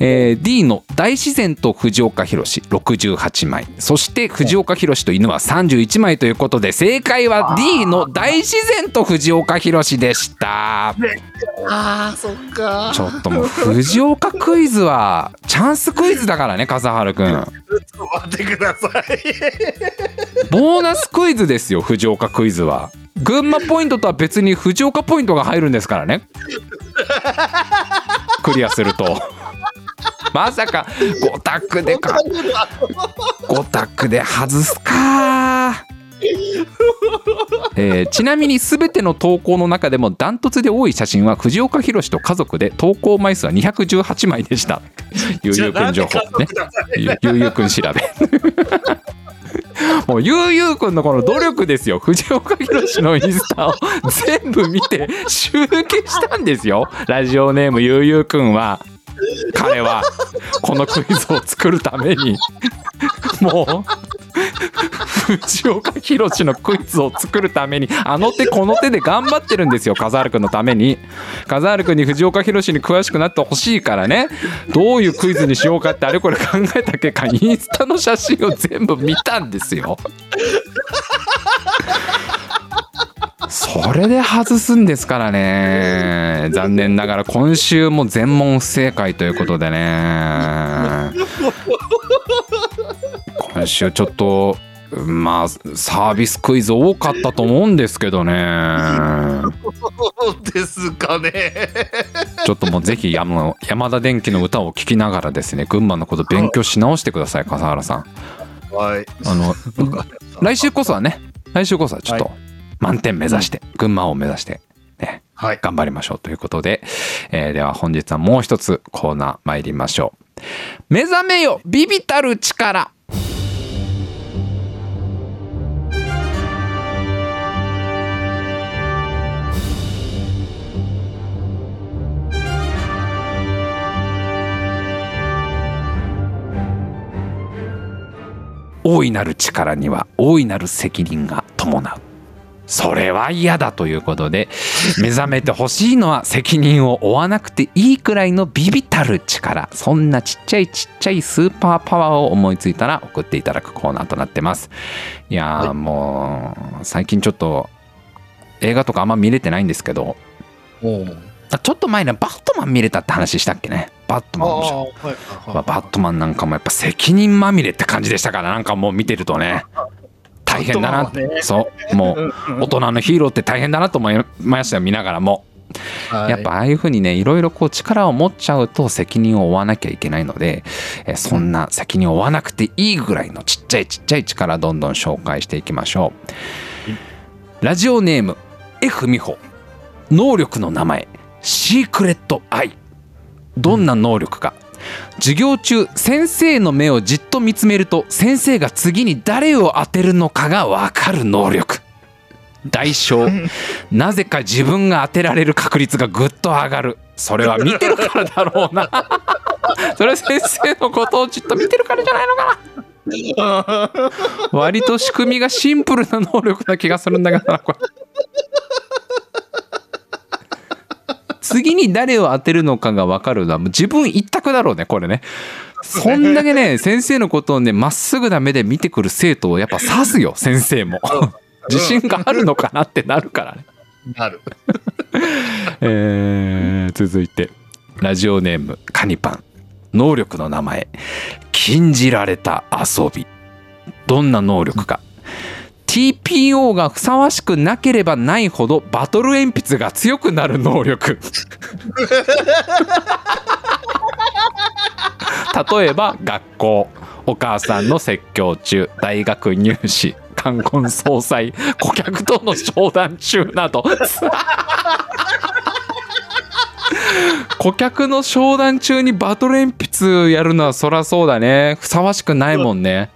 えー D の大自然と藤岡弘68枚。そして藤岡弘と犬は31枚ということで正解は D の大自然と藤岡弘でした。あーそっか。ちょっともう藤岡クイズはチャンスクイズだからね笠原くん。ちょっと待ってください。ボーナスクイズですよ藤岡クイズは。群馬ポイントとは別に藤岡ポイントが入るんですからね。クリアすると まさか5択でか。5択で外すか。えーちなみに全ての投稿の中でもダントツで多い写真は藤岡弘と家族で投稿枚数は218枚でした。ゆうゆうくん情報。ね。ゆゆうゆうくん調べ。もうゆうゆうくんのこの努力ですよ。藤岡弘のインスタを全部見て集計したんですよ。ラジオネームゆうゆうくんは彼はこのクイズを作るためにもう藤岡弘のクイズを作るためにあの手この手で頑張ってるんですよ笠原くんのために。笠原くんに藤岡弘に詳しくなってほしいからね。どういうクイズにしようかってあれこれ考えた結果インスタの写真を全部見たんですよ。それで外すんですからね。残念ながら今週も全問不正解ということでね。今週ちょっとまあサービスクイズ多かったと思うんですけどね。ですかね。ちょっともうぜひ山山田電機の歌を聴きながらですね群馬のこと勉強し直してください笠原さん。はい。あの来週こそはね来週こそはちょっとは満点目指して群馬を目指してねはい。頑張りましょうということで、えーでは本日はもう一つコーナー参りましょう。目覚めよビビたる力。大いなる力には大いなる責任が伴うそれは嫌だということで目覚めてほしいのは責任を負わなくていいくらいのビビたる力そんなちっちゃいちっちゃいスーパーパワーを思いついたら送っていただくコーナーとなってます。いやー、はいもう最近ちょっと映画とかあんま見れてないんですけどちょっと前ねバットマン見れたって話したっけね？バットマン面白いあーはいバットマンなんかもやっぱ責任まみれって感じでしたからなんかもう見てるとね大変だな、ね。そう。もう大人のヒーローって大変だなと思いましたよ見ながらも、はい。やっぱああいう風にねいろいろこう力を持っちゃうと責任を負わなきゃいけないのでえーそんな責任を負わなくていいぐらいのちっちゃいちっちゃい力どんどん紹介していきましょう。ラジオネーム F 美穂。能力の名前。シークレットアイどんな能力か、授業中先生の目をじっと見つめると先生が次に誰を当てるのかが分かる能力。代償 なぜか自分が当てられる確率がぐっと上がる。それは見てるからだろうな。それは先生のことをじっと見てるからじゃないのかな。割と仕組みがシンプルな能力な気がするんだけどなこれ次に誰を当てるのかが分かるのはもう自分一択だろうねこれね。そんだけね 先生のことをねまっすぐな目で見てくる生徒をやっぱ指すよ先生も。自信があるのかなってなるからね。なる。えー続いて。ラジオネームカニパン。能力の名前。禁じられた遊び。どんな能力か TPO がふさわしくなければないほどバトル鉛筆が強くなる能力。例えば学校お母さんの説教中大学入試冠婚葬祭顧客との商談中など。顧客の商談中にバトル鉛筆やるのはそらそうだね。ふさわしくないもんね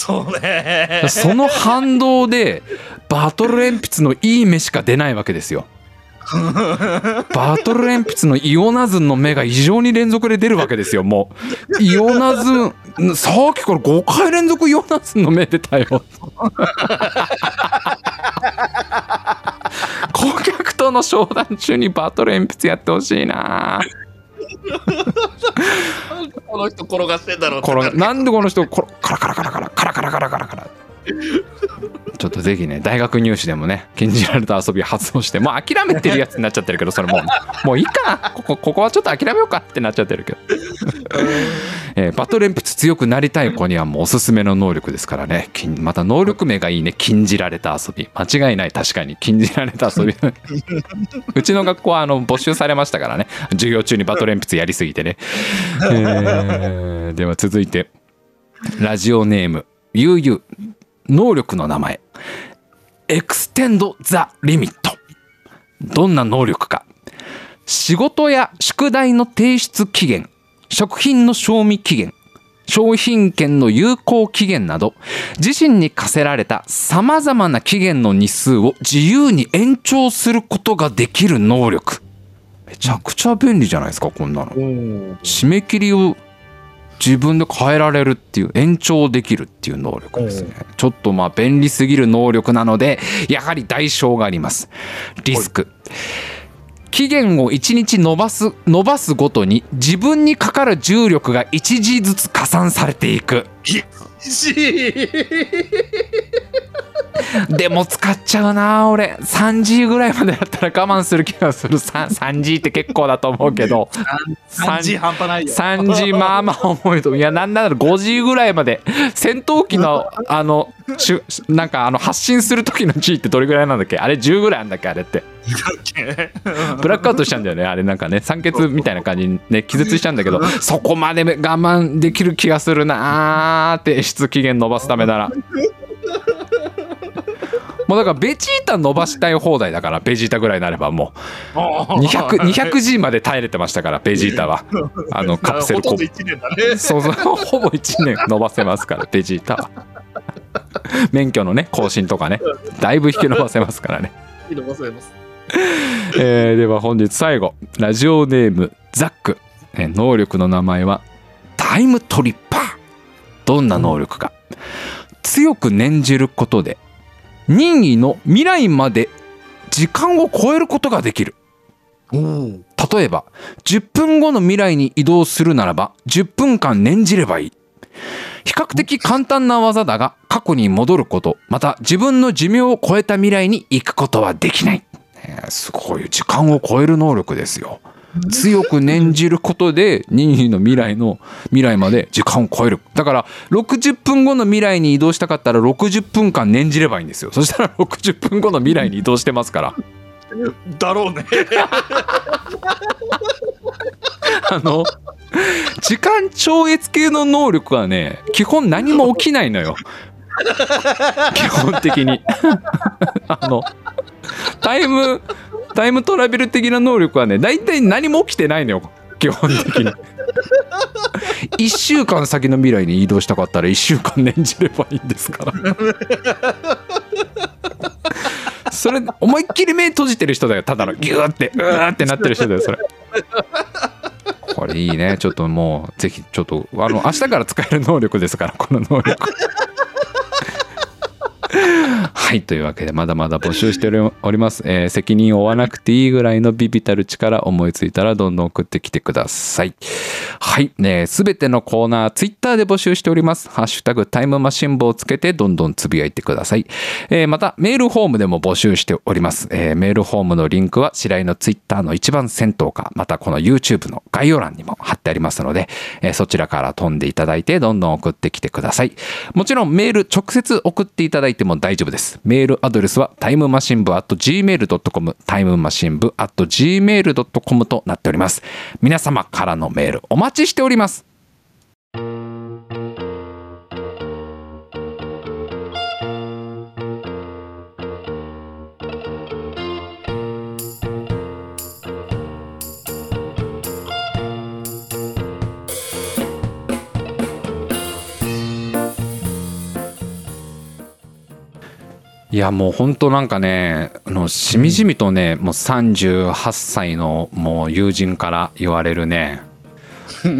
そうね。その反動でバトル鉛筆のいい目しか出ないわけですよ。バトル鉛筆のイオナズンの目が異常に連続で出るわけですよもう。イオナズンさっきから5回連続イオナズンの目出たよ。顧客との商談中にバトル鉛筆やってほしいなこの人転がしてんだろうって。このなんでこの人こカラカラカラカラカラカラカラカラカラ。ちょっとぜひね大学入試でもね禁じられた遊び発動してもう諦めてるやつになっちゃってるけどそれもうもういいかな。ここここはちょっと諦めようかってなっちゃってるけど、えーバトル鉛筆強くなりたい子にはもうおすすめの能力ですからね。禁また能力名がいいね。禁じられた遊び。間違いない。確かに。禁じられた遊び。うちの学校はあの没収されましたからね。授業中にバトル鉛筆やりすぎてね、えーでは続いて。ラジオネーム。ゆうゆう能力の名前。 Extend the Limit どんな能力か。仕事や宿題の提出期限食品の賞味期限商品券の有効期限など自身に課せられたさまざまな期限の日数を自由に延長することができる能力。めちゃくちゃ便利じゃないですかこんなの。締め切りを自分で変えられるっていう延長できるっていう能力ですね。ちょっとまあ便利すぎる能力なのでやはり代償があります。リスク期限を1日伸ばす伸ばすごとに自分にかかる重力が1時ずつ加算されていく。でも使っちゃうな俺。3G ぐらいまでだったら我慢する気がする。3- 3G って結構だと思うけど。3時半端ないよ。3時まあまあ重いといやなんなら5時ぐらいまで。戦闘機のあのしゅなんかあの発進する時の G ってどれぐらいなんだっけ？あれ10ぐらいあんだっけ？あれってブラックアウトしちゃうんだよね。あれなんかね。酸欠みたいな感じにね気絶しちゃうんだけどそこまで我慢できる気がするなー提出期限伸ばすためなら。もうだからベジータ伸ばしたい放題だからベジータぐらいになればもう。200, 200G まで耐えれてましたからベジータは。あの カプセルコほとんど1年だね。そうそう。ほぼ1年伸ばせますからベジータは。免許のね更新とかね。だいぶ引き伸ばせますからね、いいの忘れます。えーでは本日最後。ラジオネームザック、えー能力の名前はタイムトリッパー。どんな能力か。強く念じることで任意の未来まで時間を超えることができる。例えば10分後の未来に移動するならば10分間念じればいい。比較的簡単な技だが過去に戻ることまた自分の寿命を超えた未来に行くことはできない、えーすごい時間を超える能力ですよ。強く念じることで任意の未来の未来まで時間を超える。だから60分後の未来に移動したかったら60分間念じればいいんですよ。そしたら60分後の未来に移動してますから。だろうね。あの時間超越系の能力はね基本何も起きないのよ。基本的に。あのタイムタイムトラベル的な能力はね大体何も起きてないのよ基本的に。1週間先の未来に移動したかったら1週間念じればいいんですから。それ思いっきり目閉じてる人だよただの。ギューってうーってなってる人だよそれ。これいいね。ちょっともうぜひちょっとあの明日から使える能力ですからこの能力。はいというわけでまだまだ募集しております、えー責任を負わなくていいぐらいのビビたる力思いついたらどんどん送ってきてください。はいねすべてのコーナーツイッターで募集しております。ハッシュタグタイムマシン部をつけてどんどんつぶやいてください、えーまたメールフォームでも募集しております、えーメールフォームのリンクは白井のツイッターの一番先頭かまたこの YouTube の概要欄にも貼ってありますので、えーそちらから飛んでいただいてどんどん送ってきてください。もちろんメール直接送っていただいても大丈夫です。メールアドレスはタイムマシン部 at gmail.com タイムマシン部 at gmail.com となっております。皆様からのメールお待ちしております。いやもう本当なんかねあのしみじみとね、もう38歳のもう友人から言われるね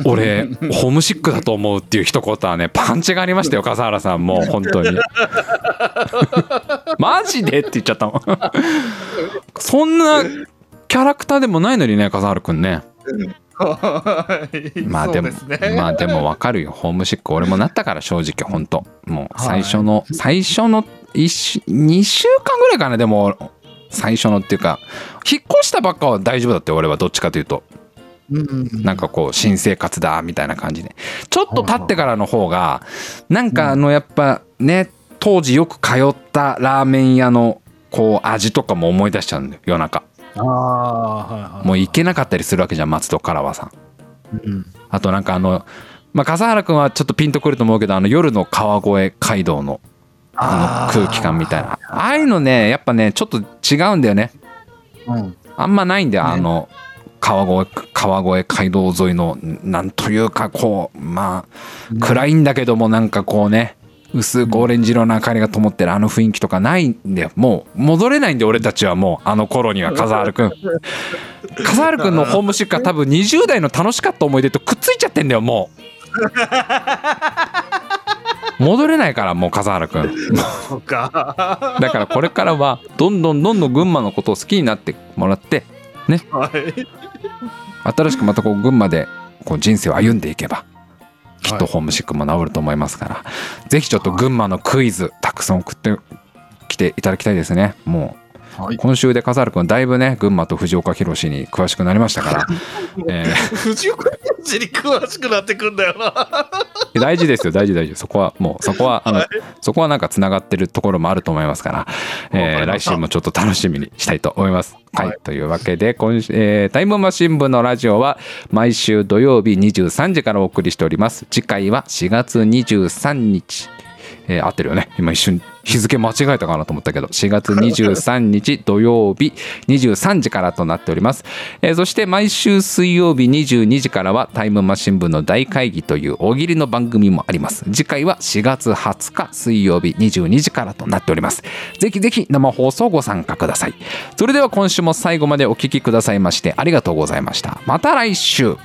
俺ホームシックだと思うっていう一言はねパンチがありましたよ笠原さんもう本当に。マジでって言っちゃったもん。そんなキャラクターでもないのにね笠原くんね。まあでもね。まあでもわかるよ。ホームシック俺もなったから正直本当。もう最初の、最初の1週2週間ぐらいかなでも最初のっていうか引っ越したばっかは大丈夫だって俺はどっちかというと。うんなんかこう新生活だみたいな感じで。ちょっと経ってからの方がなんかあのやっぱね当時よく通ったラーメン屋のこう味とかも思い出しちゃうんだよ夜中。ああはいはいもう行けなかったりするわけじゃん松戸からはさ。うんあとなんかあのまあ笠原君はちょっとピンとくると思うけどあの夜の川越街道のあの空気感みたいな。ああいうのねやっぱねちょっと違うんだよね。うん。あんまないんだよ、ねあの川越川越街道沿いのなんというかこうまあ暗いんだけどもなんかこうね薄くオレンジ色の明かりが灯ってるあの雰囲気とかないんだよ。もう戻れないんで俺たちはもうあの頃には笠原くん。笠原くんのホームシックは多分20代の楽しかった思い出とくっついちゃってんだよもう戻れないからもう笠原くん。そうか。だからこれからはどんどんどんどん群馬のことを好きになってもらってはい。新しくまたこう群馬でこう人生を歩んでいけばきっとはい。ホームシックも治ると思いますから、ぜひちょっと群馬のクイズたくさん送ってきていただきたいですね。もはい。う今週で笠原君だいぶね群馬と藤岡弘に詳しくなりましたから、え藤岡弘に詳しくなってくんだよな。ー大事ですよ大事大事。そこはもうそこはあのそこはなんかつながってるところもあると思いますから、えー来週もちょっと楽しみにしたいと思います。はい、はいというわけで今週、えータイムマシン部のラジオは毎週土曜日23時からお送りしております。次回は4月23日。えー合ってるよね。今一瞬日付間違えたかなと思ったけど。4月23日土曜日23時からとなっております、えーそして毎週水曜日22時からはタイムマシン部の大会議という大喜利の番組もあります。次回は4月20日水曜日22時からとなっております。ぜひぜひ生放送ご参加ください。それでは今週も最後までお聞きくださいましてありがとうございました。また来週。